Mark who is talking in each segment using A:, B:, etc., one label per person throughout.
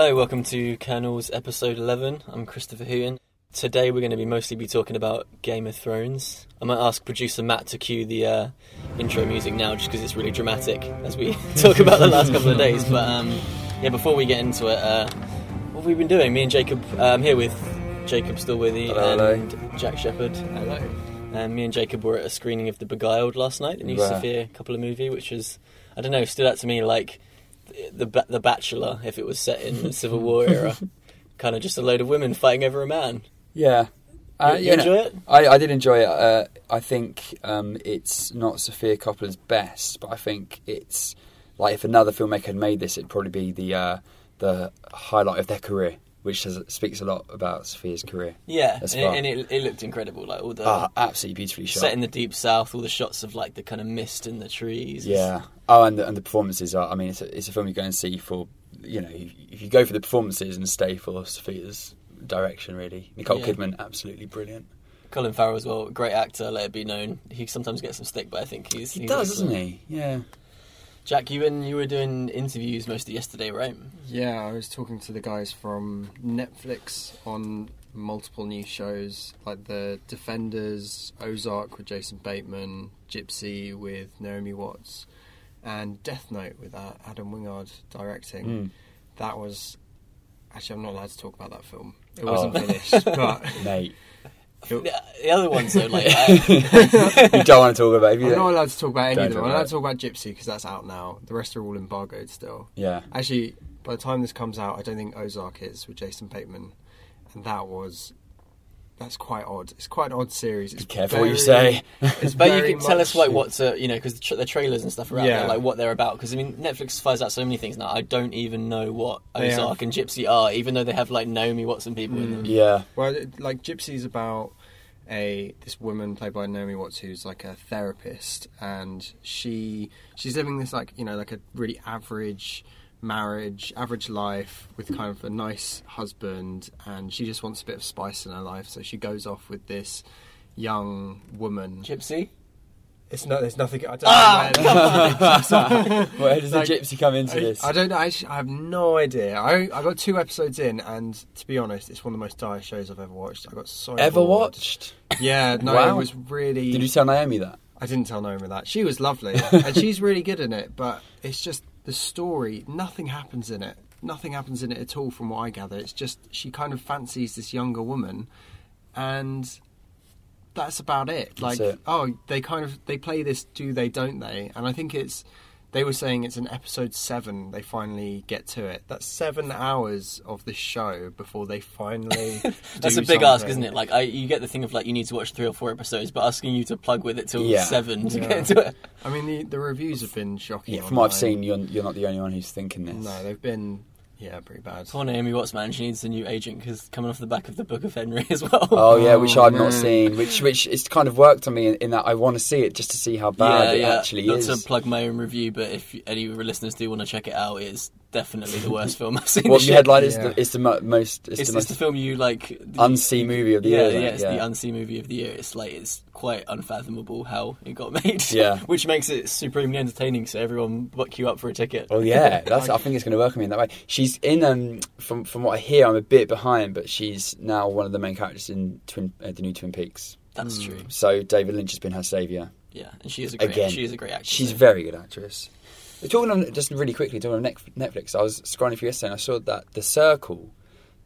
A: Hello, welcome to Colonel's episode 11. I'm Christopher Hooton. Today we're going to be mostly be talking about Game of Thrones. I might ask producer Matt to cue the uh, intro music now just because it's really dramatic as we talk about the last couple of days. But um, yeah, before we get into it, uh, what have we been doing? Me and Jacob, uh, I'm here with Jacob Stolworthy
B: Hello,
A: and Jack Shepherd.
C: Hello.
A: Um, me and Jacob were at a screening of The Beguiled last night, the new
B: Right.
A: Sofia Coppola movie, which was, I don't know, stood out to me like the the, Bachelor if it was set in the Civil War era. kind of just a load of women fighting over a man.
B: Yeah. Uh,
A: You- you enjoy it?
B: I, I did enjoy it. Uh, I think um, it's not Sofia Coppola's best, but I think it's like if another filmmaker had made this, it'd probably be the uh, the highlight of their career, which says, speaks a lot about Sofia's career.
A: Yeah, and,
B: far.
A: and it, it looked incredible. Like all the
B: Ah, absolutely beautifully shot.
A: set in the deep south, all the shots of like the kind of mist in the trees.
B: Yeah. Oh, and the, and the performances are. I mean, it's a, it's a film you go and see for. You know, if you go for the performances and stay for Sofia's direction, really. Nicole
A: Yeah.
B: Kidman, absolutely brilliant.
A: Colin Farrell as well, great actor. Let it be known. He sometimes gets some stick, but I think he's
B: He does,
A: excellent.
B: doesn't he? Yeah.
A: Jack, you and you were doing interviews most of yesterday, right?
C: Yeah, I was talking to the guys from Netflix on multiple new shows like The Defenders, Ozark with Jason Bateman, Gypsy with Naomi Watts, and Death Note with uh, Adam Wingard directing.
B: Mm.
C: That was. Actually, I'm not allowed to talk about that film. It
B: Oh.
C: wasn't finished, but
B: Mate.
A: The, the other ones, though, like I,
B: you don't want to talk about it.
C: I'm
B: You
C: not allowed to talk about any of them. I'm allowed to talk about Gypsy because that's out now. The rest are all embargoed still.
B: Yeah.
C: Actually, by the time this comes out, I don't think Ozark is with Jason Bateman, and that was that's quite odd. It's quite an odd series. It's
B: Be careful what you say.
C: It's
A: But you
C: very
A: can tell us
C: much-
A: like what's uh, you know because the, tra- the trailers and stuff are out
C: Yeah.
A: there, like what they're about. Because I mean, Netflix fires out so many things now. I don't even know what Ozark
C: have-
A: and Gypsy are, even though they have like Naomi Watson people in them.
B: Yeah.
C: Well, it- like Gypsy's about a this woman played by Naomi Watts who's like a therapist, and she she's living this like you know like a really average marriage, average life with kind of a nice husband, and she just wants a bit of spice in her life, so she goes off with this young woman.
A: Gypsy.
C: It's no, there's nothing. I don't
A: Ah,
C: know. where-
B: Where does
C: Like,
B: the gypsy come into
C: I,
B: this?
C: I don't know. I, I have no idea. I I got two episodes in, and to be honest, it's one of the most dire shows I've ever watched. I got so
B: Ever
C: bored.
B: watched?
C: Yeah, no,
B: Wow.
C: it was really.
B: Did you tell Naomi that?
C: I didn't tell Naomi that. She was lovely, and she's really good in it. But it's just the story. Nothing happens in it. Nothing happens in it at all, from what I gather. It's just she kind of fancies this younger woman, and that's about it. Like,
B: it.
C: oh, they kind of they play this do they don't they? And I think it's they were saying it's in episode seven they finally get to it. That's seven hours of this show before they finally.
A: That's
C: do
A: a big ask, isn't it? Like I, you get the thing of like you need to watch three or four episodes, but asking you to plug with it till
B: Yeah.
A: seven to
C: Yeah.
A: get into it.
C: I mean, the, the reviews have been shocking.
B: Yeah, from what I've seen, you're, you're not the only one who's thinking this.
C: No, they've been yeah pretty bad.
A: Poor Naomi Watts, man. She needs a new agent because coming off the back of the Book of Henry as well.
B: Oh yeah, which
C: Oh,
B: I've not
C: mm.
B: seen, which which it's kind of worked on me in, in that I want to see it just to see how bad it actually is.
A: Not
B: is.
A: to plug my own review, but if any of your listeners do want to check it out, it's definitely the worst film I've seen.
B: What
A: this
B: the headline is
C: Yeah.
B: the is the mo- most it's,
A: It's,
B: the
A: it's the film you like the,
B: unsee movie of the
A: yeah,
B: year. isn't
A: yeah,
B: it?
A: it's the unseen movie of the year. It's like it's quite unfathomable how it got made.
B: Yeah.
A: which makes it supremely entertaining. So everyone book you up for a ticket.
B: Oh yeah, that's. I think it's going to work on me in that way. She's in. Um, from from what I hear, I'm a bit behind, but she's now one of the main characters in Twin, uh, the new Twin Peaks.
A: That's true.
B: So David Lynch has been her savior.
A: Yeah, and she is a great.
B: Again,
A: she is a great actress.
B: She's a very good actress. Talking on just really quickly, talking on Netflix, I was scrolling through yesterday and I saw that The Circle,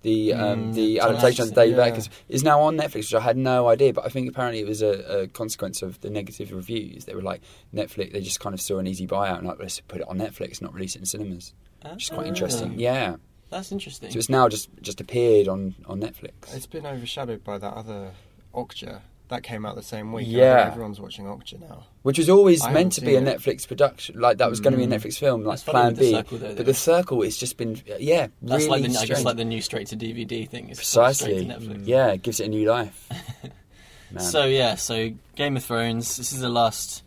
B: the um,
C: Mm,
B: the adaptation of David
C: yeah.
B: Eggers, is now on Netflix, which I had no idea. But I think apparently it was a, a consequence of the negative reviews. They were like Netflix, they just kind of saw an easy buyout and like let's put it on Netflix, not release it in cinemas, which is quite
A: Ah,
B: interesting. Yeah,
A: That's interesting.
B: so it's now just just appeared on on Netflix.
C: It's been overshadowed by that other Okja that came out the same week. I
B: Yeah.
C: think everyone's watching Okja now.
B: Which was always
C: I
B: meant to be a
C: it.
B: Netflix production, like that was going to be a
C: Mm.
B: Netflix film, like
A: funny
B: Plan
A: with The
B: B.
A: Circle, though,
B: but the Circle, it's just been, yeah,
A: That's
B: really
A: like the, I guess like the new straight to DVD thing. It's
B: Precisely.
A: Netflix.
B: Yeah, it gives it a new life.
A: So yeah, so Game of Thrones. This is the last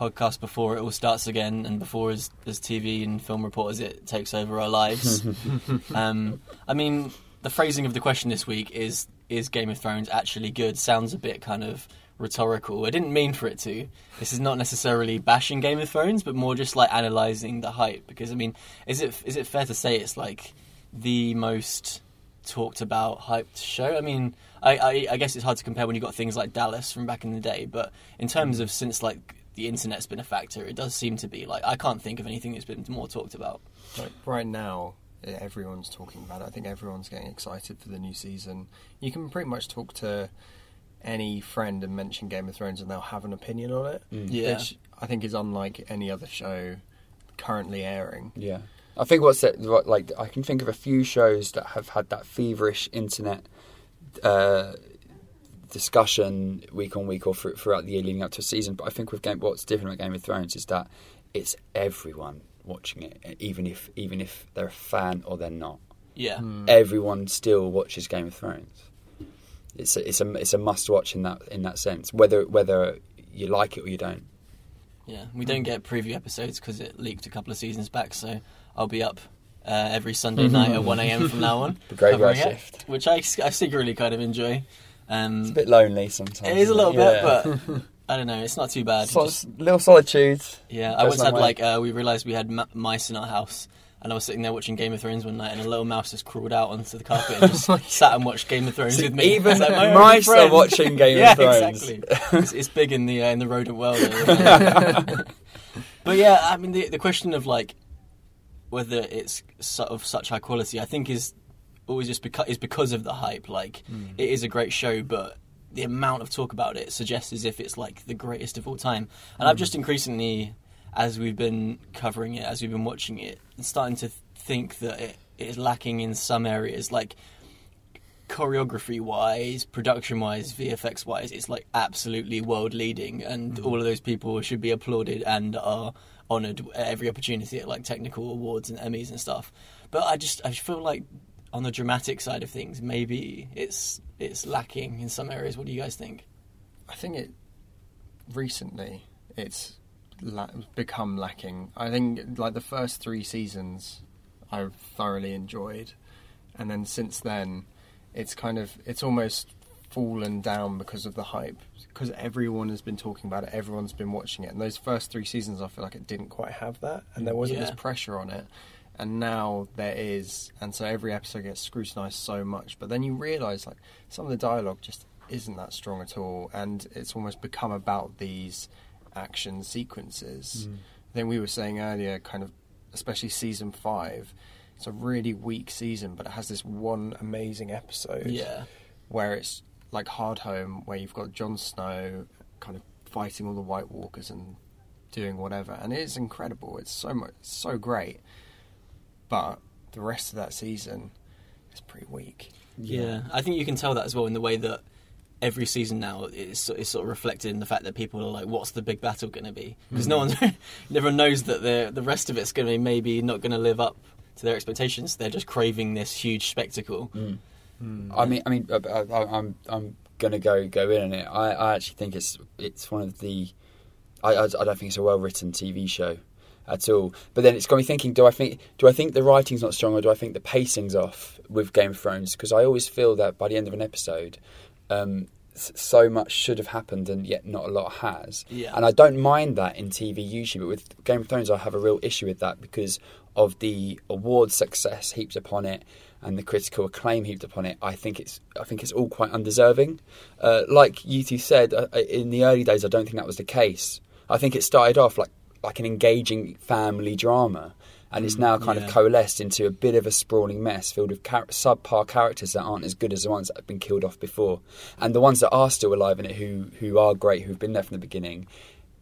A: podcast before it all starts again, and before as, as TV and film reporters it takes over our lives. um, I mean, the phrasing of the question this week is: Is Game of Thrones actually good? Sounds a bit kind of rhetorical. I didn't mean for it to. This is not necessarily bashing Game of Thrones, but more just like analysing the hype. Because I mean, is it is it fair to say it's like the most talked about, hyped show. I mean, I, I, I guess it's hard to compare when you've got things like Dallas from back in the day, but in terms of since like the internet's been a factor, it does seem to be like I can't think of anything that's been more talked about.
C: Right now, everyone's talking about it. I think everyone's getting excited for the new season. You can pretty much talk to any friend and mention Game of Thrones, and they'll have an opinion on it.
A: Yeah.
C: Which I think is unlike any other show currently airing.
B: Yeah, I think what's it, what, like I can think of a few shows that have had that feverish internet uh, discussion week on week or through, throughout the year leading up to a season. But I think with Game, what's different about Game of Thrones is that it's everyone watching it, even if even if they're a fan or they're not.
A: Yeah,
B: Everyone still watches Game of Thrones. It's a, it's a it's a must watch in that in that sense, whether whether you like it or you don't.
A: yeah. We don't get preview episodes because it leaked a couple of seasons back, so I'll be up uh, every Sunday night at one a.m. from now on.
B: The graveyard shift.
A: which I, I secretly kind of enjoy. Um,
B: It's a bit lonely sometimes.
A: It is a little
B: it?
A: bit, but I don't know. It's not too bad.
B: So-
A: Just-
B: little solitude.
A: yeah, I once had
B: way.
A: like uh, we realised we had m- mice in our house, and I was sitting there watching Game of Thrones one night, and a little mouse just crawled out onto the carpet and just sat and watched Game of Thrones with me.
B: Even
A: like my
B: mice are watching Game
A: yeah,
B: of Thrones.
A: exactly. It's, it's big in the uh, in the rodent world. but yeah, I mean the the question of like whether it's of such high quality, I think is always just because is because of the hype. Like it is a great show, but the amount of talk about it suggests as if it's like the greatest of all time. And I've just hmm. increasingly, as we've been covering it, as we've been watching it, starting to think that it, is lacking in some areas, like choreography wise, production wise, VFX wise, it's like absolutely world leading, and hmm. all of those people should be applauded and are honoured at every opportunity at like technical awards and Emmys and stuff. But I just I feel like on the dramatic side of things, maybe it's it's lacking in some areas. What do you guys think?
C: I think it recently it's la- become lacking. I think like the first three seasons I've thoroughly enjoyed, and then since then it's kind of it's almost fallen down because of the hype because everyone has been talking about it everyone's been watching it and those first three seasons i feel like it didn't quite have that and there wasn't
A: Yeah.
C: this pressure on it and now there is and so every episode gets scrutinized so much but then you realize like some of the dialogue just isn't that strong at all and it's almost become about these action sequences mm. i think we were saying earlier kind of especially season five it's a really weak season but it has this one amazing episode
A: Yeah,
C: where it's like Hardhome, where you've got Jon Snow kind of fighting all the White Walkers and doing whatever, and it is incredible. It's so much, so great. But the rest of that season is pretty weak.
A: yeah. I think you can tell that as well in the way that every season now is, is sort of reflected in the fact that people are like, "What's the big battle going to be?" Because hmm. no one, everyone knows that the the rest of it's going to be maybe not going to live up to their expectations. They're just craving this huge spectacle. Hmm. Hmm.
B: I mean, I mean, I, I, I'm I'm gonna go go in on it. I, I actually think it's it's one of the. I, I, I don't think it's a well written TV show at all. But then it's got me thinking: Do I think do I think the writing's not strong, or do I think the pacing's off with Game of Thrones? Because I always feel that by the end of an episode, um, so much should have happened, and yet not a lot has.
A: Yeah.
B: And I don't mind that in TV usually, but with Game of Thrones, I have a real issue with that because of the award success heaped upon it and the critical acclaim heaped upon it. I think it's I think it's all quite undeserving. Uh, like you two said, uh, in the early days, I don't think that was the case. I think it started off like like an engaging family drama. And it's now kind
A: yeah.
B: of coalesced into a bit of a sprawling mess filled with char- subpar characters that aren't as good as the ones that have been killed off before. And the ones that are still alive in it, who who are great, who've been there from the beginning,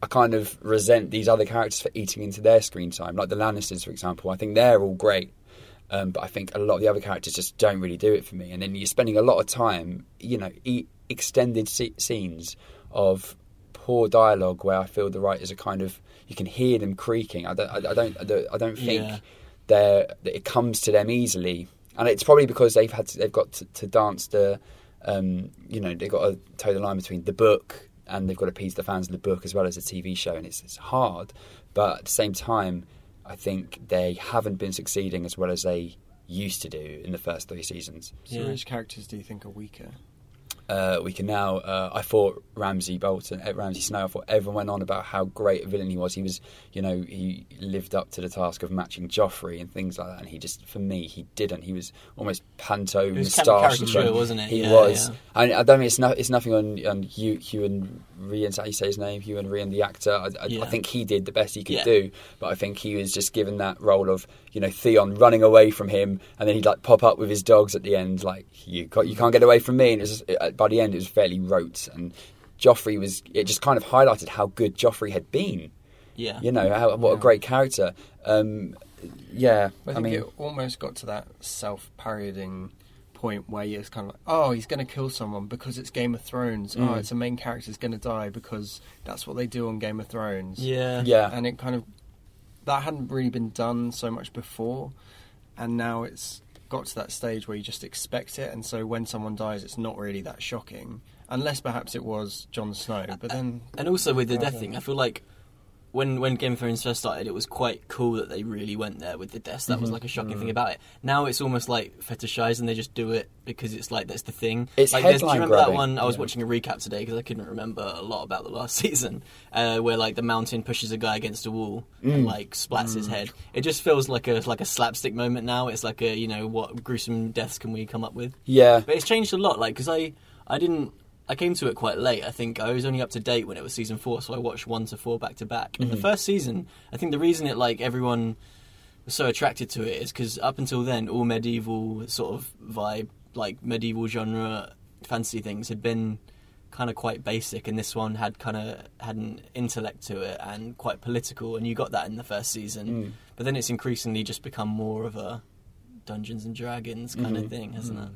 B: I kind of resent these other characters for eating into their screen time. Like the Lannisters, for example. I think they're all great. Um, but I think a lot of the other characters just don't really do it for me. And then you're spending a lot of time, you know, e- extended se- scenes of poor dialogue where I feel the writers are kind of you can hear them creaking. I don't, I, I don't, I don't, I don't think
A: Yeah.
B: they're, that it comes to them easily. And it's probably because they've had to, they've got to, to dance the, um, you know, they've got to toe the line between the book and they've got to appease the fans of the book as well as the TV show, and it's, it's hard. But at the same time, I think they haven't been succeeding as well as they used to do in the first three seasons.
C: So
A: Yeah.
C: which characters do you think are weaker?
B: Uh, we can now. Uh, I thought Ramsay Bolton, uh, Ramsay Snow. I thought everyone went on about how great a villain he was. He was, you know, he lived up to the task of matching Joffrey and things like that. And he just, for me, he didn't. He was almost panto moustache.
A: caricature, wasn't it?
B: He
A: Yeah,
B: was.
A: yeah.
B: And I don't mean it's, no, it's nothing on on Hugh, Hugh and Rian. How you say his name? Iwan Rheon, the actor. I, I,
A: Yeah.
B: I think he did the best he could do. But I think he was just given that role of, you know, Theon running away from him, and then he'd like pop up with his dogs at the end, like you can't, you can't get away from me. And it was just, by the end, it was fairly rote. And Joffrey was. It just kind of highlighted how good Joffrey had been.
A: Yeah.
B: You know, how, what a great character. Um, yeah,
C: I
B: I, mean,
C: it almost got to that self-parodying point where you're kind of like, oh, he's going to kill someone because it's Game of Thrones. Oh,
B: Mm.
C: it's a main character's going to die because that's what they do on Game of Thrones.
A: Yeah.
B: yeah,
C: and it kind of that hadn't really been done so much before, and now it's got to that stage where you just expect it, and so when someone dies, it's not really that shocking, unless perhaps it was Jon Snow. But then,
A: And also with the death thing, I feel like when when Game of Thrones first started, it was quite cool that they really went there with the deaths. That was
B: Mhm.
A: like a shocking
C: Mm.
A: thing about it. Now it's almost like fetishized, and they just do it because it's like that's the thing.
B: It's
A: like, there's- do you
B: headline
A: remember that one? I was
B: yeah.
A: watching a recap today because I couldn't remember a lot about the last season, uh, where like the mountain pushes a guy against a wall and
B: Mm.
A: like splats his head. It just feels like a like a slapstick moment now. It's like a you know what gruesome deaths can we come up with?
B: yeah,
A: But it's changed a lot, like because I I didn't I came to it quite late. I think I was only up to date when it was season four, so I watched one to four back to back. And the
B: Mhm.
A: first season, I think the reason it like everyone was so attracted to it is because up until then, all medieval sort of vibe, like medieval genre fantasy things had been kind of quite basic, and this one had kind of had an intellect to it and quite political, and you got that in the first season.
B: Mm.
A: But then it's increasingly just become more of a Dungeons and Dragons kind
B: Mhm.
A: of thing, hasn't it?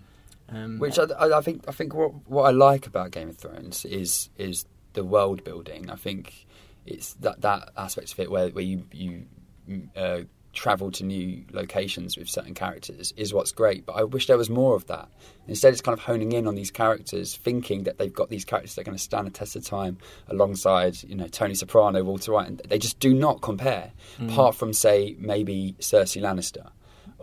A: Um,
B: Which I, I, think I think what what I like about Game of Thrones is is the world building. I think it's that that aspect of it where where you you uh, travel to new locations with certain characters is what's great. But I wish there was more of that. Instead, it's kind of honing in on these characters, thinking that they've got these characters that are going to stand the test of time alongside you know Tony Soprano, Walter White. And they just do not compare.
A: Mm.
B: Apart from say maybe Cersei Lannister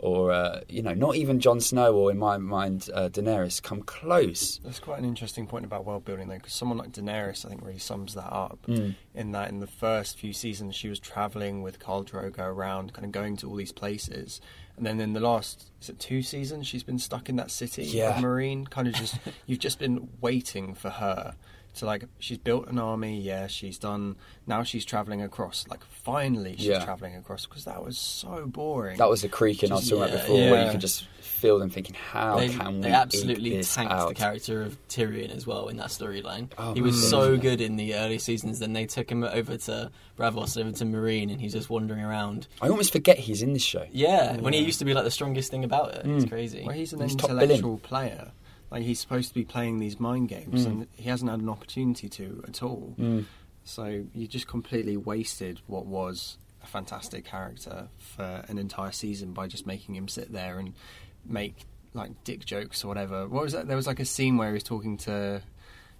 B: or uh, you know, not even Jon Snow or in my mind uh, Daenerys come close.
C: that's quite an interesting point about world building, though, because someone like Daenerys, I think, really sums that up.
B: Mm.
C: in that in the first few seasons she was traveling with Khal Drogo around, kind of going to all these places, and then in the last is it two seasons she's been stuck in that city
B: Yeah.
C: of Meereen, kind of just you've just been waiting for her to like she's built an army, yeah, she's done now she's traveling across, like finally she's
B: Yeah.
C: traveling across because that was so boring.
B: That was the creaking I was talking
A: Yeah,
B: about before, where you
C: yeah.
B: could just feel them thinking, "How
A: they,
B: can
A: they
B: we
A: absolutely
B: eke this
A: tanked
B: out?"
A: the character of Tyrion as well in that storyline.
B: Oh,
A: he was
B: mm.
A: so good in the early seasons. Then they took him over to Braavos, over to Meereen, and he's just wandering around.
B: I almost forget he's in this show.
A: Yeah, when he used to be like the strongest thing about it. It's
B: Mm.
A: crazy.
C: Well, he's an
B: He's top
C: intellectual player. Like he's supposed to be playing these mind games,
B: Mm.
C: and he hasn't had an opportunity to at all.
B: Mm.
C: So you just completely wasted what was a fantastic character for an entire season by just making him sit there and make like dick jokes or whatever. What was that? There was like a scene where he was talking to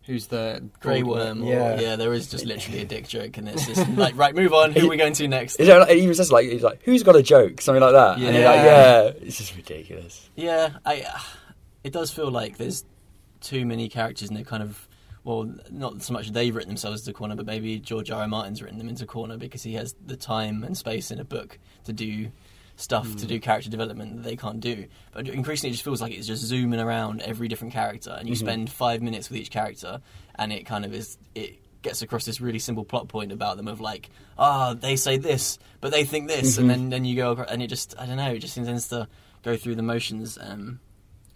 C: who's the
A: Grey Worm.
B: Yeah.
A: Yeah. yeah, there is just literally a dick joke, and it's just like, right, move on. Who are we going to next?
B: Is there, like, he was just like, he's like, "Who's got a joke?" Something like that. And like,
A: Yeah.
B: yeah, it's just ridiculous.
A: Yeah, I. It does feel like there's too many characters, and they're kind of. Well, not so much they've written themselves into a corner, but maybe George R. R. Martin's written them into a corner because he has the time and space in a book to do stuff, to do character development that they can't do. But increasingly, it just feels like it's just zooming around every different character, and you
B: Mhm.
A: spend five minutes with each character, and it kind of is. It gets across this really simple plot point about them of like, ah, they say this, but they think this,
B: Mhm.
A: and then then you go across, and it just I don't know, it just tends to go through the motions um,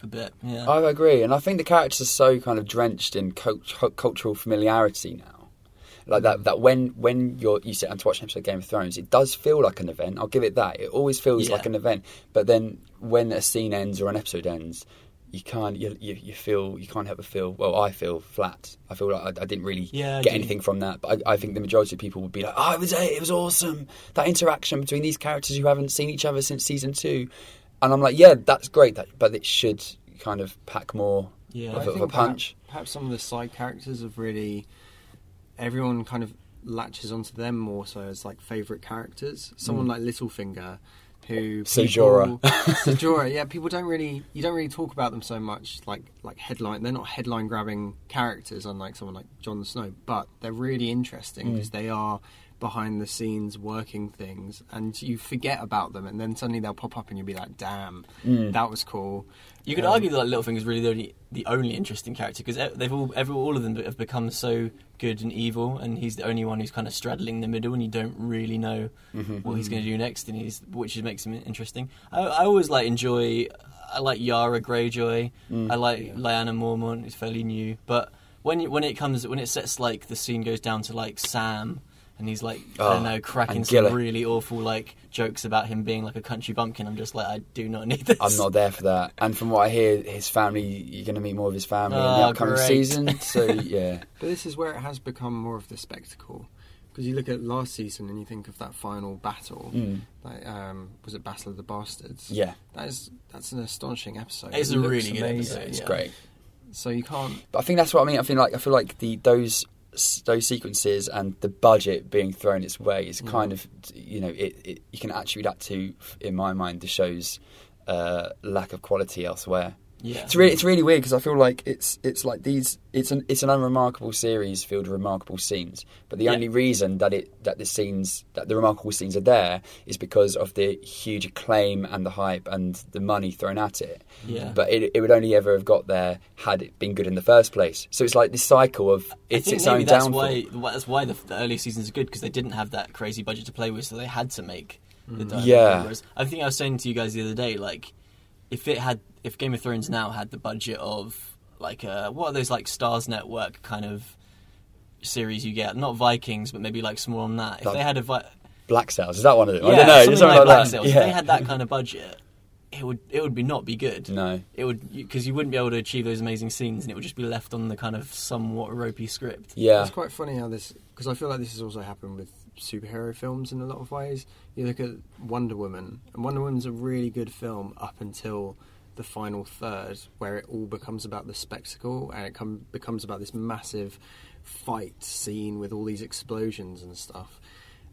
A: a bit. Yeah.
B: I agree, and I think the characters are so kind of drenched in cult- cultural familiarity now. Like that, that when when you're you sit down to watch an episode of Game of Thrones, it does feel like an event. I'll give it that. It always feels
A: Yeah.
B: like an event. But then when a scene ends or an episode ends, you can't you, you, you feel you can't help but feel. Well, I feel flat. I feel like I, I didn't really
A: Yeah,
B: get anything from that. But I, I think the majority of people would be like, "Oh, it was it was awesome. That interaction between these characters who haven't seen each other since season two. And I'm like, yeah, that's great. That, but it should kind of pack more
A: Yeah.
B: of, of
C: think
B: a punch.
C: Perhaps, perhaps some of the side characters have really everyone kind of latches onto them more so as like favorite characters. Someone
B: Mm.
C: like Littlefinger, who
B: Sejora.
C: Sejora, yeah, people don't really you don't really talk about them so much like like headline. They're not headline grabbing characters, unlike someone like Jon Snow, but they're really interesting
B: Mm.
C: because they are behind the scenes working things, and you forget about them, and then suddenly they'll pop up, and you'll be like, "Damn,
B: Mm.
C: that was cool."
A: You could
C: Um,
A: argue that like, Littlefinger is really the only, the only interesting character because they've all, every, all of them have become so good and evil, and he's the only one who's kind of straddling the middle, and you don't really know
B: Mm-hmm.
A: what he's going to do next, and he's which makes him interesting. I, I always like enjoy. I like Yara Greyjoy.
B: Mm.
A: I like Lyanna Mormont, who's fairly new, but when when it comes when it sets like the scene goes down to like Sam. And he's like, I
B: Oh,
A: don't know, cracking
B: and
A: some really awful like jokes about him being like a country bumpkin. I'm just like, I do not need this.
B: I'm not there for that. And from what I hear, his family, you're going to meet more of his family in the
A: Oh,
B: upcoming
A: great.
B: season. So, yeah.
C: But this is where it has become more of the spectacle. Because you look at last season and you think of that final battle,
B: Mm.
C: like um, was it Battle of the Bastards?
B: Yeah,
C: that is that's an astonishing episode.
A: It's
C: It
A: a
C: looks
A: really good
C: amazing,
A: episode,
B: it's
A: Yeah.
B: great.
C: So you can't.
B: But I think that's what I mean. I feel like I feel like the those those sequences and the budget being thrown its way is kind of you know it, it you can attribute that to in my mind the show's uh, lack of quality elsewhere.
A: Yeah,
B: It's really it's really weird because I feel like it's it's like these it's an it's an unremarkable series filled with remarkable scenes. But the
A: Yeah.
B: only reason that it that the scenes that the remarkable scenes are there is because of the huge acclaim and the hype and the money thrown at it.
A: Yeah.
B: But it, it would only ever have got there had it been good in the first place. So it's like this cycle of it's its own
A: that's
B: downfall.
A: why that's why the, the early seasons are good because they didn't have that crazy budget to play with, so they had to make the. Mm.
B: Yeah.
A: Whereas I think I was saying to you guys the other day, like if it had, if Game of Thrones now had the budget of like uh, what are those like Starz Network kind of series you get, not Vikings, but maybe like smaller than that. If
B: Like-
A: they had a vi-
B: Black Sails is that one of them?
A: yeah,
B: I don't know.
A: something
B: It's something
A: like,
B: like,
A: Black
B: that.
A: Sails,
B: Yeah.
A: if they had that kind of budget. It would it would be not be good.
B: no.
A: It would because you wouldn't be able to achieve those amazing scenes, and it would just be left on the kind of somewhat ropey script.
B: Yeah.
C: It's quite funny how this because I feel like this has also happened with superhero films in a lot of ways. You look at Wonder Woman, and Wonder Woman's a really good film up until the final third, where it all becomes about the spectacle and it come, becomes about this massive fight scene with all these explosions and stuff.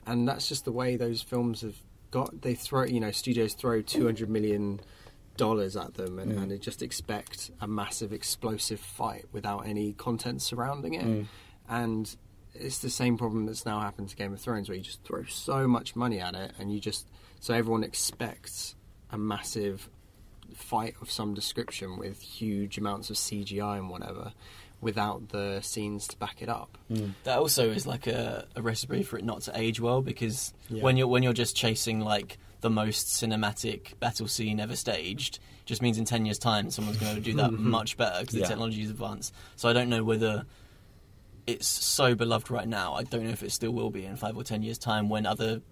C: And that's just the way those films have got. They throw, you know, studios throw two hundred million dollars at them and,
B: Mm.
C: and they just expect a massive explosive fight without any content surrounding it
B: Mm.
C: and it's the same problem that's now happened to Game of Thrones where you just throw so much money at it and you just so everyone expects a massive fight of some description with huge amounts of CGI and whatever without the scenes to back it up.
B: Mm.
A: That also is like a, a recipe for it not to age well because
C: Yeah.
A: when you're when you're just chasing like the most cinematic battle scene ever staged, just means in ten years' time someone's going to do that much better because
B: Yeah.
A: the technology is advanced. So I don't know whether it's so beloved right now. I don't know if it still will be in five or ten years' time when other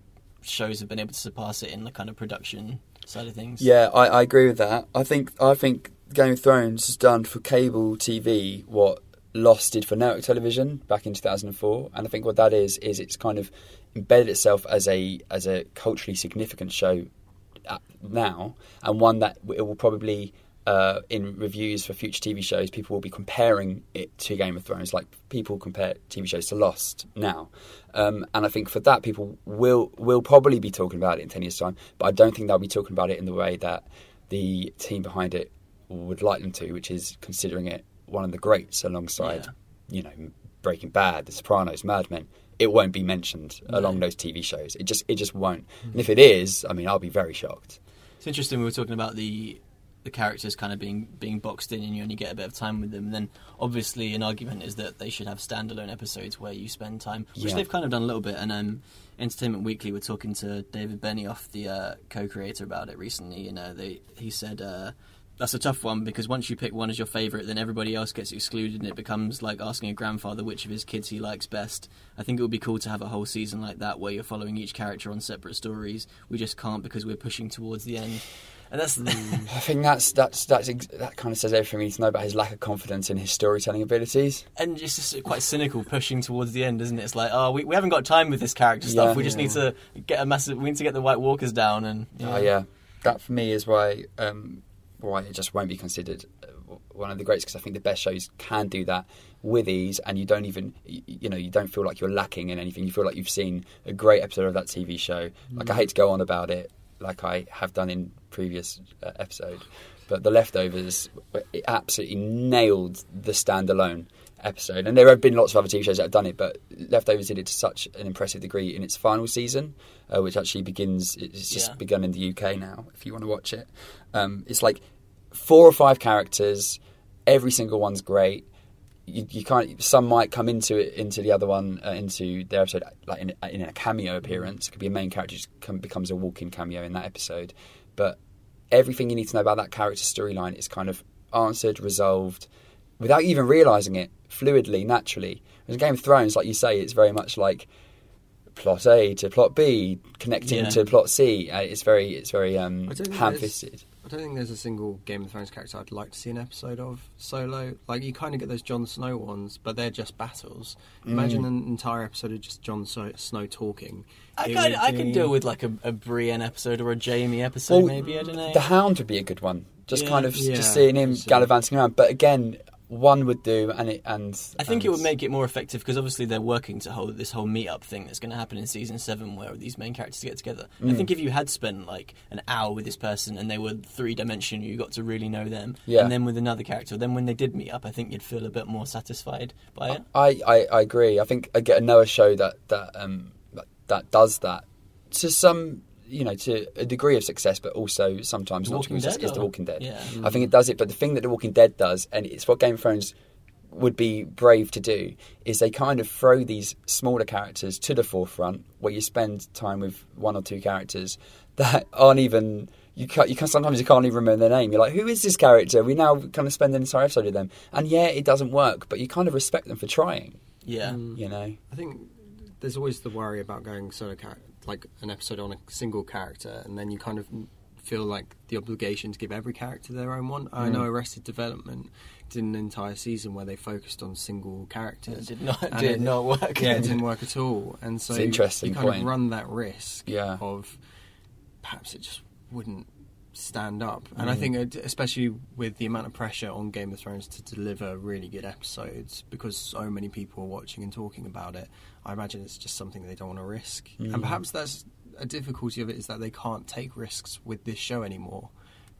A: shows have been able to surpass it in the kind of production side of things.
B: Yeah, I, I agree with that. I think I think Game of Thrones has done for cable TV what Lost did for network television back in 2004, and I think what that is is it's kind of embedded itself as a as a culturally significant show now, and one that it will probably. Uh, in reviews for future TV shows, people will be comparing it to Game of Thrones, like people compare TV shows to Lost now. Um, and I think for that, people will will probably be talking about it in ten years' time. But I don't think they'll be talking about it in the way that the team behind it would like them to, which is considering it one of the greats alongside,
A: Yeah.
B: you know, Breaking Bad, The Sopranos, Mad Men. It won't be mentioned
A: No.
B: along those TV shows. It just it just won't. And if it is, I mean, I'll be very shocked.
A: It's interesting. We were talking about the the characters kind of being being boxed in, and you only get a bit of time with them. Then, obviously, an argument is that they should have standalone episodes where you spend time, which
B: Yeah.
A: they've kind of done a little bit. And um, Entertainment Weekly were talking to David Benioff, the uh, co-creator, about it recently. And uh, they he said. Uh, that's a tough one because once you pick one as your favourite, then everybody else gets excluded, and it becomes like asking a grandfather which of his kids he likes best. I think it would be cool to have a whole season like that where you're following each character on separate stories. We just can't because we're pushing towards the end, and that's
B: I think that's that's that's ex- that kind of says everything we need to know about his lack of confidence in his storytelling abilities.
A: and it's just quite cynical pushing towards the end, isn't it? It's like, oh, we, we haven't got time with this character stuff.
B: Yeah.
A: we just need to get a massive. We need to get the White Walkers down, and
B: Oh yeah, that for me is why um, why it just won't be considered uh, one of the greats because I think the best shows can do that with ease, and you don't even you, you know you don't feel like you're lacking in anything. You feel like you've seen a great episode of that TV show. Like I hate to go on about it like I have done in previous uh, episode. But the leftovers, it absolutely nailed the standalone episode. And there have been lots of other TV shows that have done it, but Leftovers did it to such an impressive degree in its final season, uh, which actually begins. It's just
A: Yeah.
B: begun in the UK now. If you want to watch it, um, it's like four or five characters. Every single one's great. You, you can't. Some might come into it into the other one uh, into their episode like in, in a cameo appearance. It could be a main character just come, becomes a walk-in cameo in that episode, but everything you need to know about that character storyline is kind of answered, resolved, without even realizing it, fluidly, naturally. Whereas in Game of Thrones, like you say, it's very much like plot A to plot B, connecting
A: Yeah.
B: to plot C. Uh, it's very, it's very um,
C: I
B: ham-fisted.
C: I don't think there's a single Game of Thrones character I'd like to see an episode of solo. Like you kind of get those Jon Snow ones, but they're just battles. Mm. Imagine an entire episode of just Jon so- Snow talking.
A: I
C: It
A: could,
C: would
A: I could deal with like a, a Brienne episode or a Jaime episode,
B: Well,
A: maybe. I don't know.
B: The Hound would be a good one. Just
A: Yeah.
B: kind of
C: Yeah,
B: just seeing him
C: so-
B: gallivanting around. But again, one would do, and it and
A: I think it would make it more effective because obviously they're working to hold this whole meet-up thing that's going to happen in season seven, where these main characters get together. I
B: Mm.
A: think if you had spent like an hour with this person and they were three-dimensional, you got to really know them,
B: Yeah.
A: and then with another character, then when they did meet up, I think you'd feel a bit more satisfied by it.
B: I, I, I agree. I think I get another show that that um that, that does that to some you know to a degree of success, but also sometimes
A: The
B: not
A: Walking
B: to success.
A: Dead,
B: Is The Walking Dead.
A: Yeah.
B: I think it does it, but the thing that The Walking Dead does, and it's what Game of Thrones would be brave to do, is they kind of throw these smaller characters to the forefront, where you spend time with one or two characters that aren't even. You can you can sometimes you can't even remember their name. You're like, who is this character? We now kind of spend an entire episode with them, and yeah, it doesn't work, but you kind of respect them for trying.
A: Yeah,
C: Mm.
B: You know,
C: I think there's always the worry about going solo char- like an episode on a single character, and then you kind of feel like the obligation to give every character their own one. I
B: Mm.
C: know Arrested Development did an entire season where they focused on single
A: it
C: characters.
A: did not
C: And
A: did
C: it-
A: not work.
C: yeah, it didn't work at all, and so
B: It's interesting
C: you kind
B: point.
C: of run that risk
B: Yeah.
C: of perhaps it just wouldn't stand up. And I
B: Mm.
C: think, it- especially with the amount of pressure on Game of Thrones to deliver really good episodes, because so many people are watching and talking about it, I imagine it's just something they don't want to risk.
B: Mm.
C: And perhaps that's a difficulty of it is that they can't take risks with this show anymore,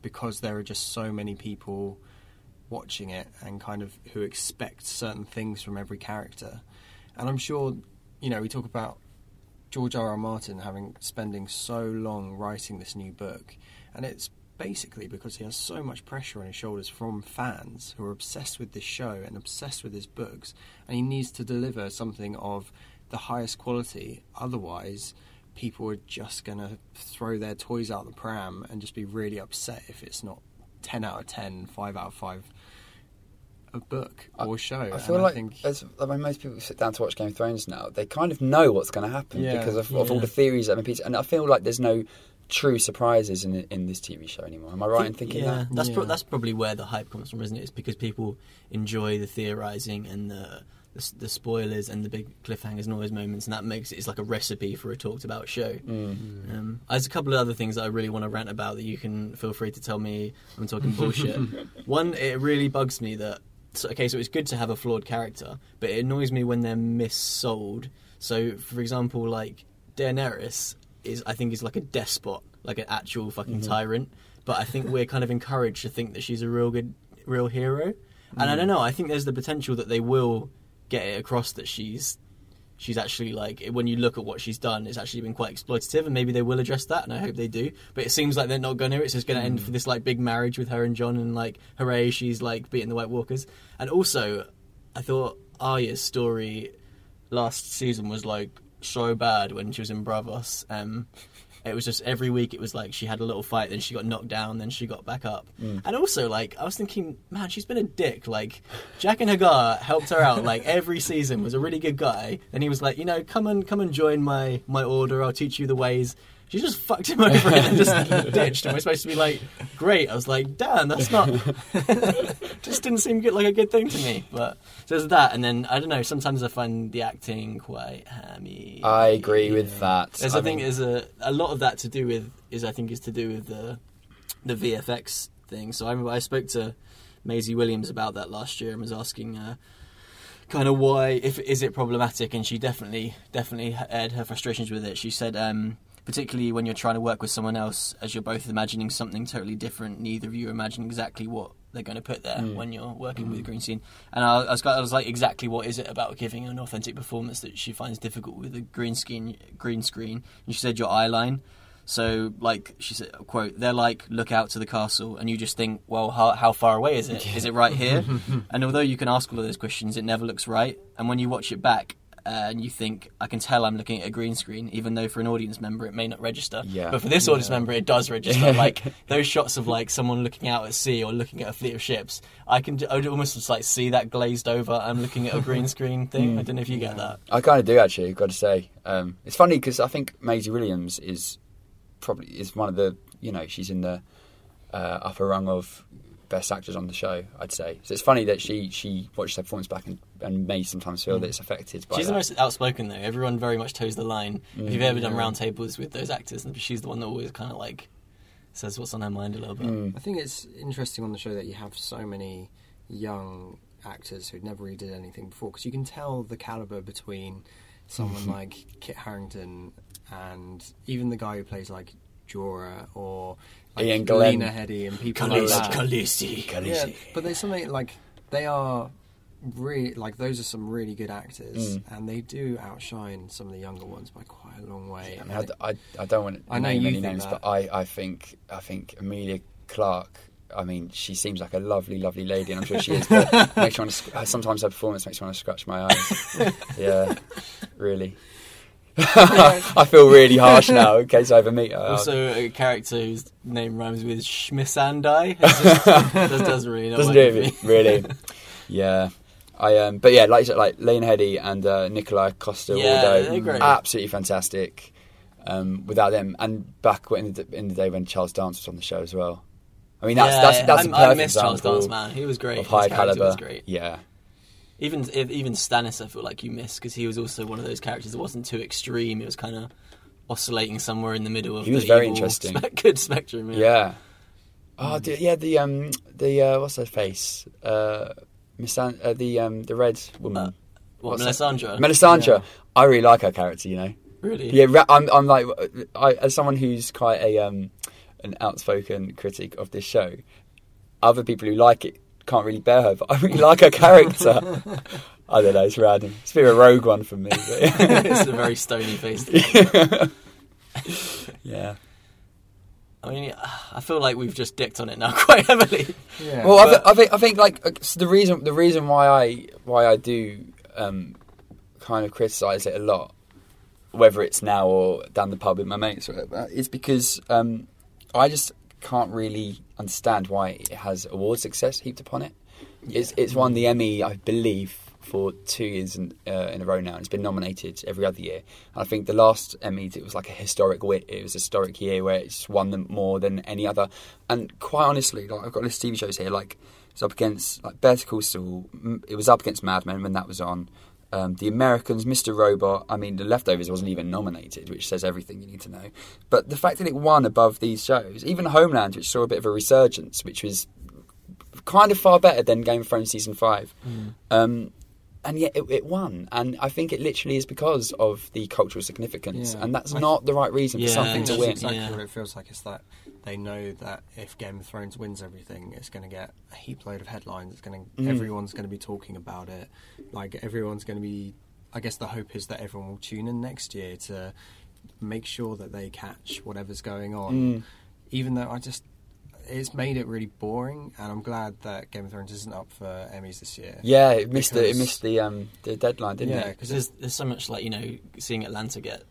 C: because there are just so many people watching it and kind of who expect certain things from every character. And I'm sure, you know, we talk about George R. R. Martin having spending so long writing this new book, and it's basically because he has so much pressure on his shoulders from fans who are obsessed with this show and obsessed with his books, and he needs to deliver something of the highest quality. Otherwise, people are just going to throw their toys out the pram and just be really upset if it's not 10 out of 10, 5 out of 5 a book
B: I-
C: or show.
B: I
C: And
B: feel like
C: think
B: as I mean, most people sit down to watch Game of Thrones now, they kind of know what's going to happen
C: Yeah.
B: because of, of all the theories that have been. And I feel like there's no true surprises in in this TV show anymore. Am I right in thinking
A: yeah,
B: that?
A: that's Pro-
C: Yeah.
A: that's probably where the hype comes from, isn't it? It's because people enjoy the theorizing and the, the the spoilers and the big cliffhangers and all those moments, and that makes it it's like a recipe for a talked about show.
B: Mm.
A: Um, there's a couple of other things that I really want to rant about that you can feel free to tell me I'm talking bullshit. One, it really bugs me that so, okay, so it's good to have a flawed character, but it annoys me when they're missold. So, for example, like Daenerys is, I think, is like a despot, like an actual fucking mm-hmm. tyrant. But I think we're kind of encouraged to think that she's a real good, real hero. And I mm. don't know. I think there's the potential that they will get it across that she's she's actually like when you look at what she's done, it's actually been quite exploitative, and maybe they will address that, and I hope they do. But it seems like they're not going to. It's just going to end mm. for this like big marriage with her and Jon, and like hooray, she's like beating the White Walkers. And also, I thought Arya's story last season was like so bad when she was in Braavos. Um, it was just every week it was like she had a little fight, then she got knocked down, then she got back up. And also, like, I was thinking, man, she's been a dick. Like, Jaqen H'ghar helped her out like every season, was a really good guy. And he was like, you know, come and come and join my my order. I'll teach you the ways. She just fucked him over and just ditched. And we're supposed to be like, great. I was like, damn, that's not. just didn't seem good, like a good thing to me. But so there's that, and then I don't know. Sometimes I find the acting quite hammy.
B: I agree with that.
A: There's,
B: I
A: I, think,
B: mean-
A: there's a a lot of that to do with is I think is to do with the the VFX thing. So I remember I spoke to Maisie Williams about that last year and was asking uh, kind of why if is it problematic, and she definitely definitely aired her frustrations with it. She said um, particularly when you're trying to work with someone else, as you're both imagining something totally different. Neither of you imagine exactly what they're going to put there
B: Mm.
A: when you're working with green screen. And I, I, was, I was like, exactly what is it about giving an authentic performance that she finds difficult with a green screen? Green screen. And she said your eye line. So, like she said, quote, they're like, look out to the castle, and you just think, well, how, how far away is it? Is it right here? and although you can ask all of those questions, it never looks right. And when you watch it back, uh, and you think, I can tell I'm looking at a green screen, even though for an audience member it may not register.
B: Yeah.
A: But for this audience member, it does register. like those shots of like someone looking out at sea or looking at a fleet of ships, I can I would almost just like see that glazed over. I'm looking at a green screen thing. I don't know if you get that.
B: I kind of do actually. Got to say, um, it's funny because I think Maisie Williams is probably is one of the you know she's in the uh, upper rung of best actors on the show. I'd say so. It's funny that she she watches her performance back and, and may sometimes feel mm. that it's affected by
A: She's
B: that.
A: the most outspoken though. Everyone very much toes the line. if you've ever done
C: yeah.
A: round tables with those actors, and she's the one that always kind of like says what's on her mind a little bit.
B: Mm.
C: I think it's interesting on the show that you have so many young actors who'd never really did anything before because you can tell the caliber between someone mm-hmm. like Kit Harington and even the guy who plays like Jorah or like
B: Iain Glen.
C: Lena Headey and people like that.
A: Khaleesi.
C: Yeah, but there's something like they are really like those are some really good actors,
B: Mm.
C: and they do outshine some of the younger ones by quite a long way.
B: I, mean, I, I, I don't want to
C: I know
B: name
C: you
B: any names,
C: that.
B: but I, I think I think Emilia Clarke. I mean, she seems like a lovely, lovely lady, and I'm sure she is. But makes me want to, sometimes her performance makes me want to scratch my eyes. yeah, really. I feel really harsh now in case I ever meet her.
A: Also, a character whose name rhymes with Schmissandai. That doesn't really
B: Doesn't do it, really. Yeah. I um, but yeah, like like Lena Headey and uh, Nikolaj Coster
A: Yeah,
B: Waldau,
A: they're great.
B: absolutely fantastic. Um, without them, and back in the, in the day when Charles Dance was on the show as well. I mean, that's
A: Yeah,
B: that's that's a
A: I'm- I
B: perfect
A: miss Charles Dance, man. He was great.
B: of
A: His
B: high caliber.
A: was great.
B: Yeah,
A: Even even Stannis, I feel like you miss because he was also one of those characters that wasn't too extreme. It was kind of oscillating somewhere in the middle of
B: He was
A: the
B: very interesting.
A: spe- good spectrum. Yeah.
B: yeah. Oh, the, yeah. The um, the uh, what's her face? Uh, Miss An- uh, the um, the red woman,
A: Uh, What,
B: What's
A: Melisandre?
B: Melisandre.
C: Yeah.
B: I really like her character. You know.
A: really?
B: Yeah, I'm, I'm like, I, as someone who's quite a um, an outspoken critic of this show, other people who like it can't really bear her, but I really like her character. I don't know, it's random. It's a bit of a rogue one for me. But
A: it's a very stony faced.
B: yeah.
A: I mean, I feel like we've just dicked on it now quite heavily.
C: yeah,
B: Well, I, th- I think I think like uh, so the reason the reason why I why I do um, kind of criticise it a lot, whether it's now or down the pub with my mates, or whatever, is because um, I just can't really understand why it has award success heaped upon it. It's it's won the Emmy, I believe, for two years in, uh, in a row now. and It's been nominated every other year. And I think the last Emmys, it was like a historic wit. It was a historic year where it's won them more than any other. And quite honestly, like I've got a list of TV shows here. Like it's up against like Better Call Saul. It was up against Mad Men when that was on. Um, the Americans, Mr. Robot. I mean, The Leftovers wasn't even nominated, which says everything you need to know. But the fact that it won above these shows, even Homeland, which saw a bit of a resurgence, which was kind of far better than Game of Thrones season five. Um, and yet it, it won, and I think it literally is because of the cultural significance,
C: Yeah.
B: and that's
C: I-
B: not the right reason
A: Yeah,
B: for something to win.
C: exactly
A: Yeah.
C: what it feels like. It's that they know that if Game of Thrones wins everything, it's going to get a heap load of headlines. It's going to
B: Mm.
C: everyone's going to be talking about it. Like everyone's going to be. I guess the hope is that everyone will tune in next year to make sure that they catch whatever's going on.
B: Mm.
C: Even though I just. It's made it really boring, and I'm glad that Game of Thrones isn't up for Emmys this year.
B: Yeah, it missed the it missed the um the deadline, didn't
C: Yeah,
B: it?
A: Because there's there's so much like you know seeing Atlanta get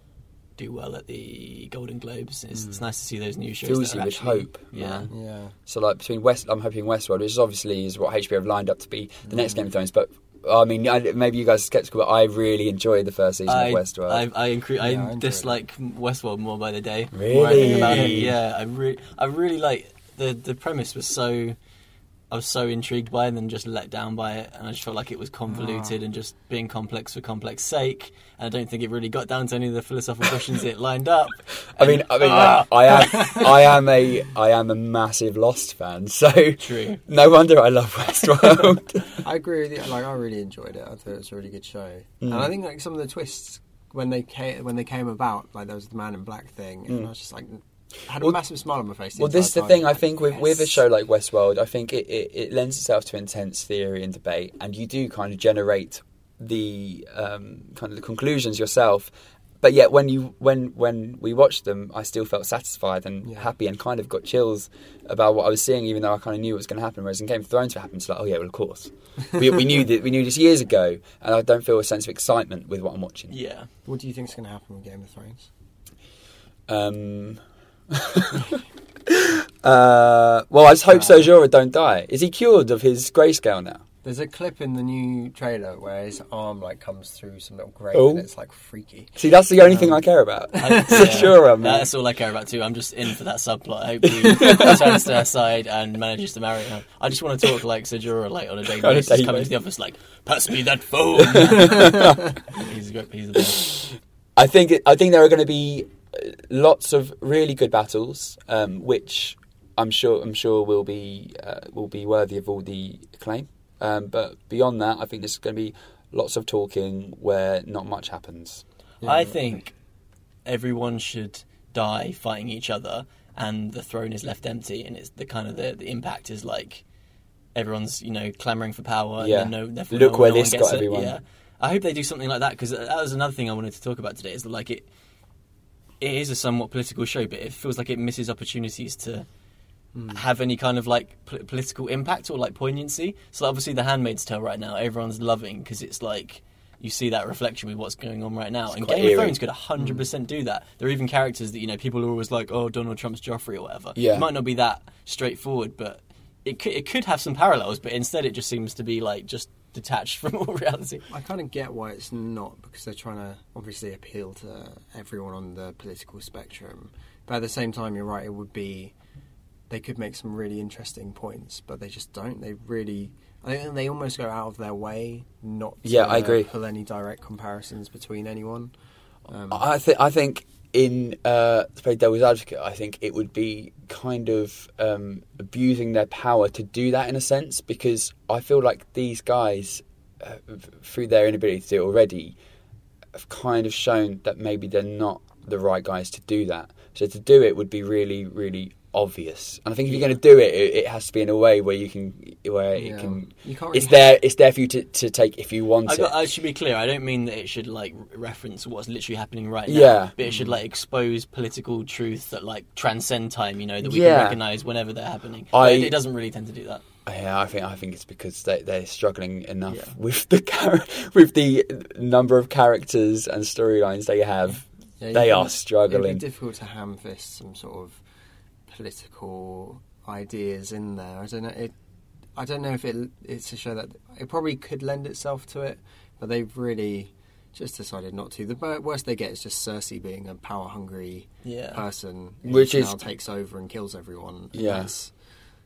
A: do well at the Golden Globes. It's, it's nice to see those new shows.
B: Fills
A: that
B: you
A: are
B: with hope,
A: Yeah.
B: man.
C: Yeah.
B: So like between West, I'm hoping Westworld, which is obviously is what HBO have lined up to be the next Game of Thrones. But I mean, I, maybe you guys are skeptical, but I really enjoyed the first season
A: I,
B: of Westworld.
A: I, I, incre-
C: Yeah, I
A: I
C: enjoyed
A: dislike Westworld more by the day. The more I think about it.
B: Really?
A: Yeah, I really, I really like the the premise was so. I was so intrigued by it and then just let down by it, and I just felt like it was convoluted
C: Ah.
A: and just being complex for complex sake. And I don't think it really got down to any of the philosophical questions it lined up.
B: I mean, I mean,
A: Ah!
B: I am, I am a, I am a massive Lost fan, so
A: True.
B: no wonder I love Westworld.
C: I agree with you. Like, I really enjoyed it. I thought it was a really good show, and
B: Mm.
C: I think like some of the twists when they came when they came about, like there was the Man in Black thing, and I was just like, had a
B: Well-
C: massive smile on my face. the
B: Well, this is the
C: entire
B: thing. I think with with a show like Westworld, I think it, it, it lends itself to intense theory and debate, and you do kind of generate the um, kind of the conclusions yourself. But yet, when you when when we watched them, I still felt satisfied and
C: Yeah.
B: happy, and kind of got chills about what I was seeing, even though I kind of knew what was going to happen. Whereas in Game of Thrones, what happened, it's like, oh yeah, well of course, we, we knew that we knew this years ago, and I don't feel a sense of excitement with what I'm watching.
A: Yeah.
C: What do you think is going to happen with Game of Thrones?
B: Um, uh, well, I just hope Ser Jorah don't die. Is he cured of his grayscale now?
C: There's a clip in the new trailer where his arm like comes through some little grate,
B: Oh.
C: and it's like freaky.
B: See, that's the only thing
C: Um,
B: I care about.
A: I,
B: Ser man.
A: That's all I care about too. I'm just in for that subplot. I hope he turns to her side and manages to marry her. I just want to talk like Ser Jorah, like on a daily
B: On a
A: basis,
B: daily
A: coming to the office like, pass me that phone. he's a great. He's the best.
B: I think I think there are going to be uh, lots of really good battles, um, which I'm sure I'm sure will be uh, will be worthy of all the acclaim. Um, but beyond that, I think there's going to be lots of talking where not much happens.
A: I think everyone should die fighting each other, and the throne is left empty, and it's the kind of the, the impact is like everyone's you know clamoring for power.
B: Yeah.
A: And no,
B: Look
A: no,
B: where
A: no
B: this got
A: it.
B: everyone.
A: Yeah, I hope they do something like that because that was another thing I wanted to talk about today. Is that like it. It is a somewhat political show, but it feels like it misses opportunities to hmm. have any kind of like pol- political impact or like poignancy. So obviously, The Handmaid's Tale right now, everyone's loving because it's like you see that reflection with what's going on right now. and Game
B: eerie.
A: of Thrones could 100% hmm. do that. There are even characters that you know people are always like, oh, Donald Trump's Joffrey or whatever.
B: Yeah.
A: it might not be that straightforward, but it could it could have some parallels. But instead, it just seems to be like just detached from all reality.
C: I kind of get why it's not because they're trying to obviously appeal to everyone on the political spectrum. But at the same time, you're right. It would be they could make some really interesting points, but they just don't. They really, I think they almost go out of their way not to
B: Yeah, I agree.
C: pull any direct comparisons between anyone. Um,
B: I think I think in uh, play devil's advocate, I think it would be kind of um, abusing their power to do that in a sense because I feel like these guys, uh, through their inability to do it already, have kind of shown that maybe they're not the right guys to do that. So to do it would be really, really obvious. And I think if you're going to do it, it, it has to be in a way where you can, where
C: Yeah.
B: it can.
C: You can't
B: It's there. It's there for you to, to take if you want
A: I,
B: it.
A: I should be clear. I don't mean that it should like reference what's literally happening right now.
B: Yeah.
A: but it should like expose political truth that like transcend time. You know that we
B: Yeah.
A: can recognize whenever they're happening.
B: I-
A: it, it doesn't really tend to do that.
B: Yeah, I think I think it's because they they're struggling enough
A: Yeah.
B: with the char- with the number of characters and storylines they have.
C: Yeah,
B: they are
C: It'd
B: struggling.
C: be difficult to ham fist some sort of political ideas in there. I don't know. It, I don't know if it, it's a show that it probably could lend itself to it, but they've really just decided not to. The worst they get is just Cersei being a power hungry
A: Yeah.
C: person,
B: Which is-
C: now takes over and kills everyone. Yes,
B: Yeah.
C: that's,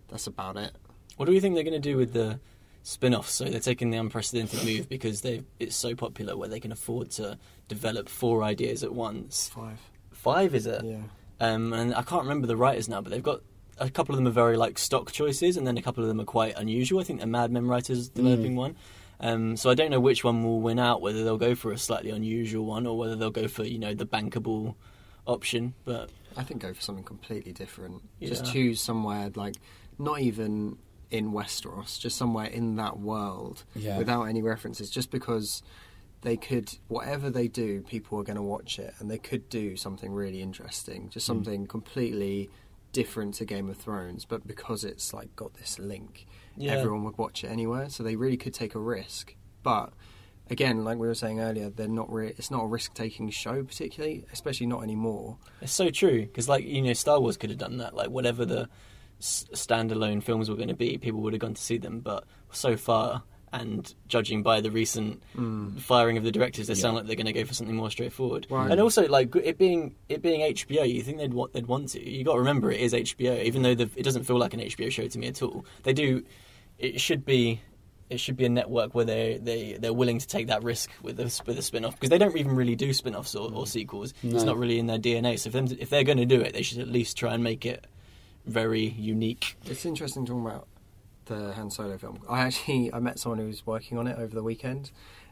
C: that's about it.
A: What do you think they're going to do with the spin-offs? So they're taking the unprecedented move because they it's so popular where they can afford to develop four ideas at once.
C: Five.
A: Five is it?
C: Yeah.
A: Um, and I can't remember the writers now, but they've got a couple of them are very like stock choices, and then a couple of them are quite unusual. I think the Mad Men writers developing one. Um, so I don't know which one will win out. Whether they'll go for a slightly unusual one, or whether they'll go for you know the bankable option. But
C: I think go for something completely different. Just choose somewhere like not even in Westeros, just somewhere in that world
B: Yeah.
C: without any references. Just because they could, whatever they do, people are going to watch it, and they could do something really interesting, just
B: Hmm.
C: something completely different to Game of Thrones. But because it's like got this link,
A: Yeah.
C: everyone would watch it anywhere. So they really could take a risk, but. Again, like we were saying earlier, they're not. Re- it's not a risk-taking show, particularly, especially not anymore.
A: It's so true because, like you know, Star Wars could have done that. Like whatever the s- standalone films were going to be, people would have gone to see them. But so far, and judging by the recent mm. firing of the directors, they sound like they're going to go for something more straightforward.
C: Right.
A: And also, like it being it being HBO, you think they'd want they'd want to. You got to remember it is HBO, even though the, it doesn't feel like an HBO show to me at all. They do. It should be. It should be a network where they they they're willing to take that risk with a, with a spin off because they don't even really do spin offs or, or mm. sequels. It's not really in their DNA. So if them if they're going to do it, they should at least try and make it very unique.
C: It's interesting talking about the Han Solo film. I actually I met someone who was working on it over the weekend,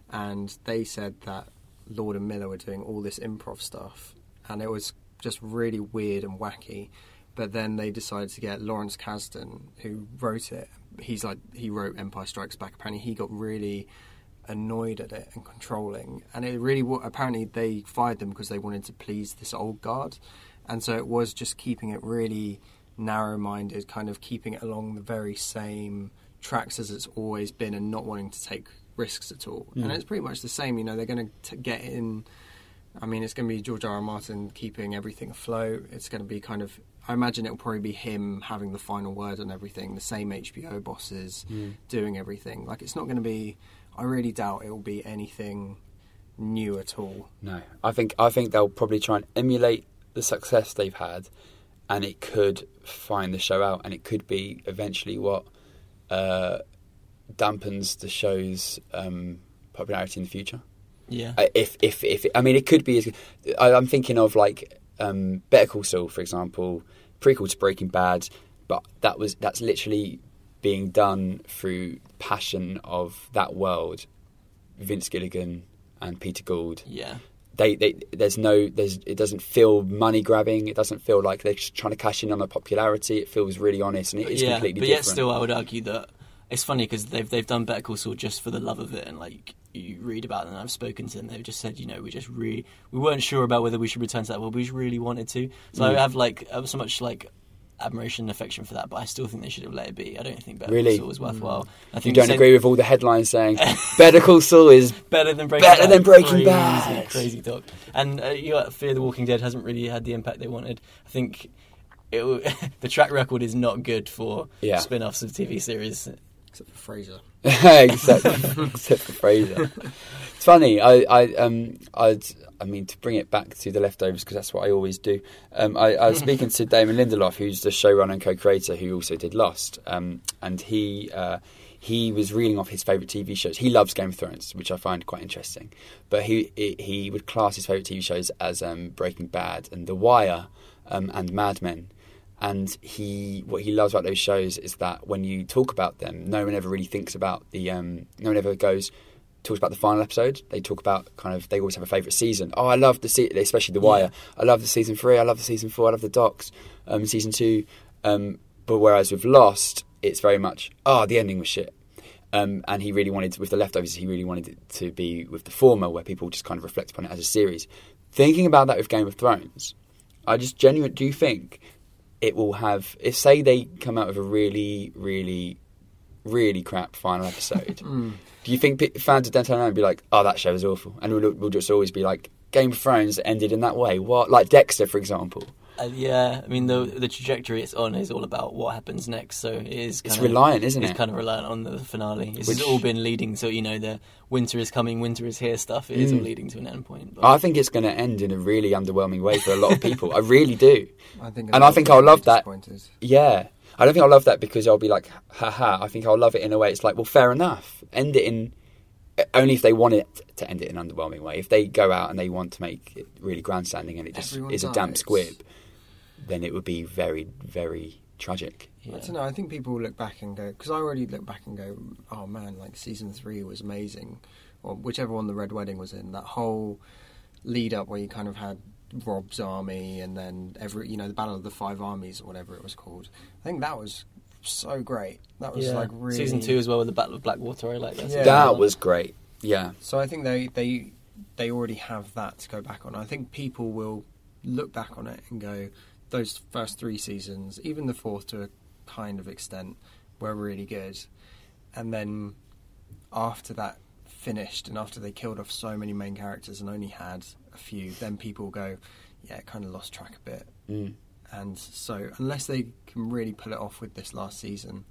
C: and they said that Lord and Miller were doing all this improv stuff, and it was just really weird and wacky. But then they decided to get Lawrence Kasdan, who wrote it. He's like he wrote Empire Strikes Back. Apparently, he got really annoyed at it and controlling, and it really apparently they fired them because they wanted to please this old guard, and so it was just keeping it really narrow-minded, kind of keeping it along the very same tracks as it's always been, and not wanting to take risks at all. And mm. it's pretty much the same. You know, they're going to get in. I mean, it's going to be George R. R. Martin keeping everything afloat. It's going to be kind of. I imagine it will probably be him having the final word on everything. The same HBO bosses mm. doing everything. Like it's not going to be. I really doubt it will be anything new at all.
B: No, I think I think they'll probably try and emulate the success they've had, and it could find the show out, and it could be eventually what uh, dampens the show's um, popularity in the future.
A: Yeah.
B: Uh, if if if I mean, it could be. I, I'm thinking of like um, Better Call Saul, for example, prequel to Breaking Bad, but that was that's literally being done through passion of that world. Vince Gilligan and Peter Gould.
A: yeah.
B: They, they there's no there's it doesn't feel money grabbing. It doesn't feel like they're just trying to cash in on the popularity. It feels really honest and it is
A: yeah,
B: completely
A: but yet
B: different.
A: still, I would argue that it's funny because they've they've done Better Call Saul just for the love of it, and like you read about them. and I've spoken to them. They've just said, you know, we just really we weren't sure about whether we should return to that, but we really wanted to. So
B: Mm.
A: I have like I have so much like admiration and affection for that, but I still think they should have let it be. I don't think Better
B: Really?
A: Call Saul was worthwhile. I
B: you don't
A: the same-
B: agree with all the headlines saying Better Call Saul is
A: better than Breaking
B: Better
A: Bad.
B: than Breaking
A: crazy,
B: Bad.
A: Crazy talk. And uh, you got Fear the Walking Dead hasn't really had the impact they wanted. I think it, w- the track record is not good for
B: Yeah.
A: spin-offs of TV series.
C: Except for Frasier.
B: except, except for Frasier. It's funny. I, I, um, I'd, I mean, to bring it back to the leftovers because that's what I always do. Um, I, I was speaking to Damon Lindelof, who's the showrunner and co-creator, who also did Lost, um, and he. Uh, he was reeling off his favourite TV shows. He loves Game of Thrones, which I find quite interesting. But he he- would class his favourite TV shows as um, Breaking Bad and The Wire um, and Mad Men. And he, what he loves about those shows is that when you talk about them, no one ever really thinks about the. Um, no one ever goes talks about the final episode. They talk about kind of. They always have a favourite season. Oh, I love the se- especially the Wire. I love the season three. I love the season four. I love the docks. Um, season two. Um, but whereas with Lost, it's very much oh the ending was shit. Um, and he really wanted with the leftovers. He really wanted it to be with the former, where people just kind of reflect upon it as a series. Thinking about that with Game of Thrones, I just genuinely do think it will have if say they come out with a really really really crap final episode do you think pe- fans of Dental and be like oh that show was awful and we'll, we'll just always be like Game of Thrones ended in that way what like Dexter for example
A: Uh, yeah, I mean the the trajectory it's on is all about what happens next. So it is. Kind
B: It's
A: of,
B: reliant, isn't
A: it's
B: it?
A: It's kind of reliant on the finale. It's
B: Which-
A: all been leading to you know the winter is coming, winter is here stuff. It is
B: Mm.
A: all leading to an end point. But
B: I think it's going to end in a really underwhelming way for a lot of people I really do
C: I think
B: And I think I'll love that. Yeah. I don't think I'll love that because I'll be like, haha. I think I'll love it in a way it's like, well, fair enough. End it in. Only if they want it to end it in an underwhelming way. If they go out and they want to make it really grandstanding and it just
C: Everyone
B: is a damp squib, then it would be very, very tragic.
A: yeah.
C: I don't know. I think people will look back and go because I already look back and go, oh man, like season three was amazing, or whichever one the Red Wedding was in. That whole lead up where you kind of had Robb's army and then every you know the Battle of the Five Armies or whatever it was called. I think that was so great. That was
A: Yeah.
C: like really
A: season two as well with the Battle of Blackwater. I like that.
C: Yeah.
B: That was great. Yeah.
C: So I think they they they already have that to go back on. I think people will look back on it and go, those first three seasons, even the fourth to a kind of extent, were really good. And then after that finished, and after they killed off so many main characters and only had a few, then people go, yeah, it kind of lost track a bit.
B: Mm.
C: And so, unless they can really pull it off with this last season,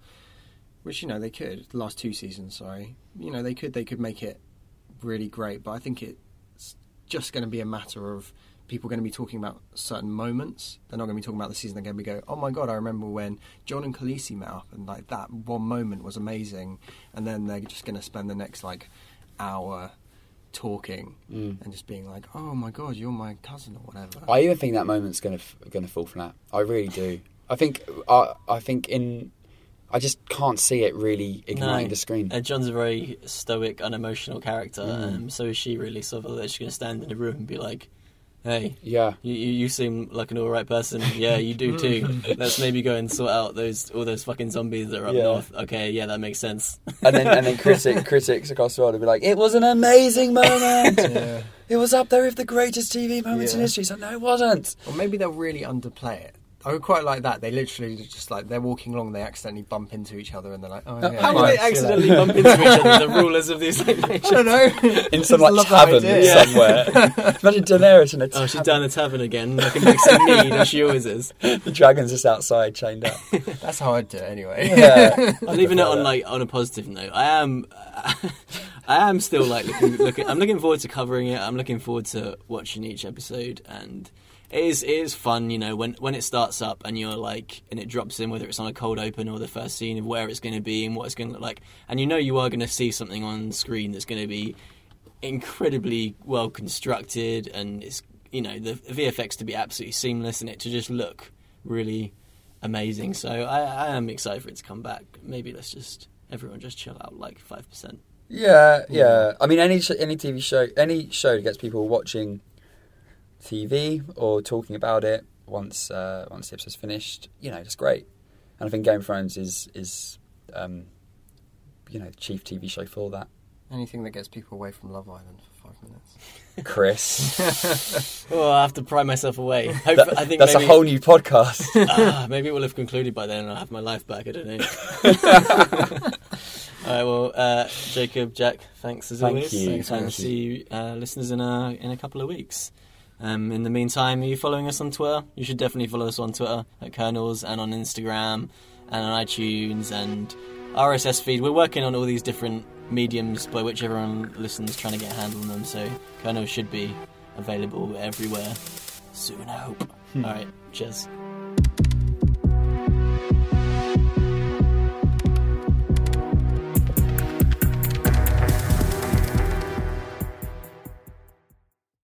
C: which you know they could, the last two seasons, sorry, you know they could, they could make it really great. But I think it's just going to be a matter of people going to be talking about certain moments. They're not going to be talking about the season. They're going to be go, oh my god, I remember when Jon and Khaleesi met up, and like that one moment was amazing. And then they're just going to spend the next like hour talking
B: Mm.
C: and just being like, oh my god, you're my cousin or whatever.
B: I even think that moment's going to going to fall flat. I really do. I think I, I think in I just can't see it really igniting
A: No.
B: the screen.
A: Uh, Jon's a very stoic, unemotional character.
B: Mm.
A: Um, so is she really sort of that she's going to stand in a room and be like, "Hey,
B: yeah,
A: you, you, you seem like an all right person. Yeah, you do too. Let's maybe go and sort out those all those fucking zombies that are up
B: Yeah.
A: north. Okay, yeah, that makes sense.
B: and then and then critic, critics across the world would be like, "It was an amazing moment.
C: Yeah.
B: it was up there with the greatest TV moments in
C: Yeah.
B: history." So no, it wasn't.
C: Or maybe they'll really underplay it. I would quite like that. They literally just like they're walking along, they accidentally bump into each other, and they're like, "Oh,
B: Uh,
C: yeah,
A: How do they accidentally bump into each other? The rulers of these like
C: I don't know.
B: in
C: Just
B: some like
C: love that
B: tavern
C: idea.
B: somewhere. Imagine Daenerys in a
A: Oh,
B: tavern.
A: she's down the tavern again, looking like some mead, as she always is.
B: The dragon's just outside, chained up.
C: That's how I'd do it anyway.
B: Yeah.
A: I'm leaving it on like on a positive note, I am, I am still like looking, looking. I'm looking forward to covering it. I'm looking forward to watching each episode, and it is it is fun. You know, when when it starts up and you're like, and it drops in, whether it's on a cold open or the first scene of where it's going to be and what it's going to look like, and you know you are going to see something on screen that's going to be incredibly well constructed, and it's you know the VFX to be absolutely seamless and it to just look really amazing. So I, I am excited for it to come back. Maybe let's just everyone just chill out like five percent.
B: Yeah, yeah. I mean, any sh- any TV show, any show that gets people watching TV or talking about it once uh, once the episode's finished, you know, just great. And I think Game of Thrones is is um, you know chief TV show for that.
C: Anything that gets people away from Love Island for five minutes.
B: Chris,
A: Oh, I have to pry myself away. Hope,
B: That-
A: I think
B: that's
A: maybe,
B: a whole new podcast.
A: ah, maybe it will have concluded by then, and I'll have my life back. I don't know. All right, well, uh, Jacob, Jack, thanks as
B: Thank
A: always.
B: you.
A: Thanks, and
B: Thank
A: see you, uh, listeners in a in a couple of weeks. Um, in the meantime, are you following us on Twitter? You should definitely follow us on Twitter at Kernels and on Instagram and on iTunes and RSS feed. We're working on all these different mediums by which everyone listens, trying to get a handle on them. So Kernels should be available everywhere soon. I hope. All right, cheers.